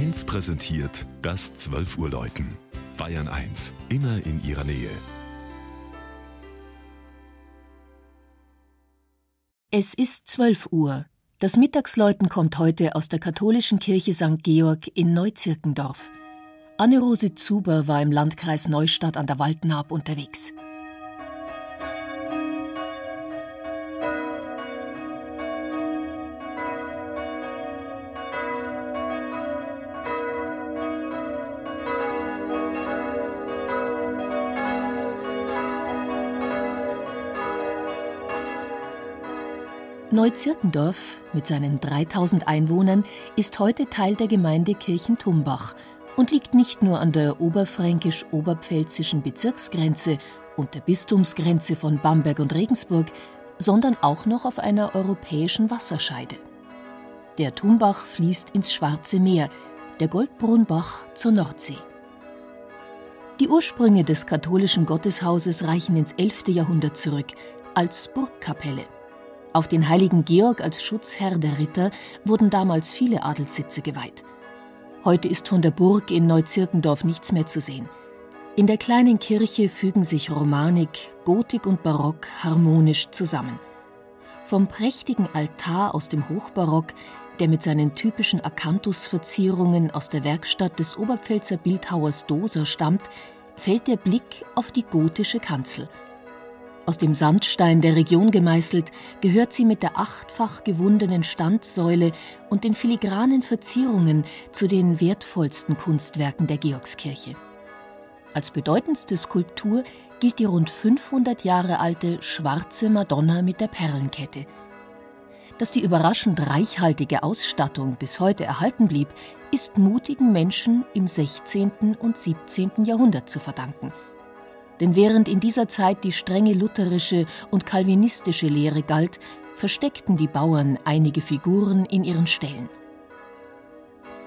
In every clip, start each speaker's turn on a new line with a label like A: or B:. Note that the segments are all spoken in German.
A: 1 präsentiert das 12 Uhr Läuten. Bayern 1, immer in ihrer Nähe.
B: Es ist 12 Uhr. Das Mittagsläuten kommt heute aus der katholischen Kirche St. Georg in Neuzirkendorf. Anne-Rose Zuber war im Landkreis Neustadt an der Waldnaab unterwegs. Neuzirkendorf mit seinen 3000 Einwohnern ist heute Teil der Gemeinde Kirchentumbach und liegt nicht nur an der oberfränkisch-oberpfälzischen Bezirksgrenze und der Bistumsgrenze von Bamberg und Regensburg, sondern auch noch auf einer europäischen Wasserscheide. Der Tumbach fließt ins Schwarze Meer, der Goldbrunnbach zur Nordsee. Die Ursprünge des katholischen Gotteshauses reichen ins 11. Jahrhundert zurück als Burgkapelle. Auf den heiligen Georg als Schutzherr der Ritter wurden damals viele Adelssitze geweiht. Heute ist von der Burg in Neuzirkendorf nichts mehr zu sehen. In der kleinen Kirche fügen sich Romanik, Gotik und Barock harmonisch zusammen. Vom prächtigen Altar aus dem Hochbarock, der mit seinen typischen Akanthusverzierungen aus der Werkstatt des Oberpfälzer Bildhauers Doser stammt, fällt der Blick auf die gotische Kanzel – aus dem Sandstein der Region gemeißelt, gehört sie mit der achtfach gewundenen Standsäule und den filigranen Verzierungen zu den wertvollsten Kunstwerken der Georgskirche. Als bedeutendste Skulptur gilt die rund 500 Jahre alte schwarze Madonna mit der Perlenkette. Dass die überraschend reichhaltige Ausstattung bis heute erhalten blieb, ist mutigen Menschen im 16. und 17. Jahrhundert zu verdanken – denn während in dieser Zeit die strenge lutherische und kalvinistische Lehre galt, versteckten die Bauern einige Figuren in ihren Ställen.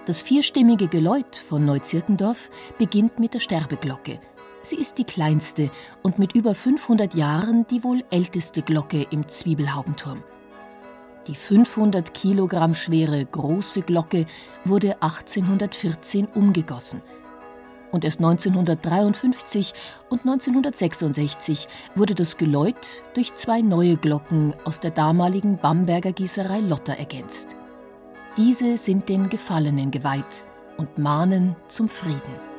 B: Das vierstimmige Geläut von Neuzirkendorf beginnt mit der Sterbeglocke. Sie ist die kleinste und mit über 500 Jahren die wohl älteste Glocke im Zwiebelhaubenturm. Die 500 Kilogramm schwere große Glocke wurde 1814 umgegossen – und erst 1953 und 1966 wurde das Geläut durch zwei neue Glocken aus der damaligen Bamberger Gießerei Lotter ergänzt. Diese sind den Gefallenen geweiht und mahnen zum Frieden.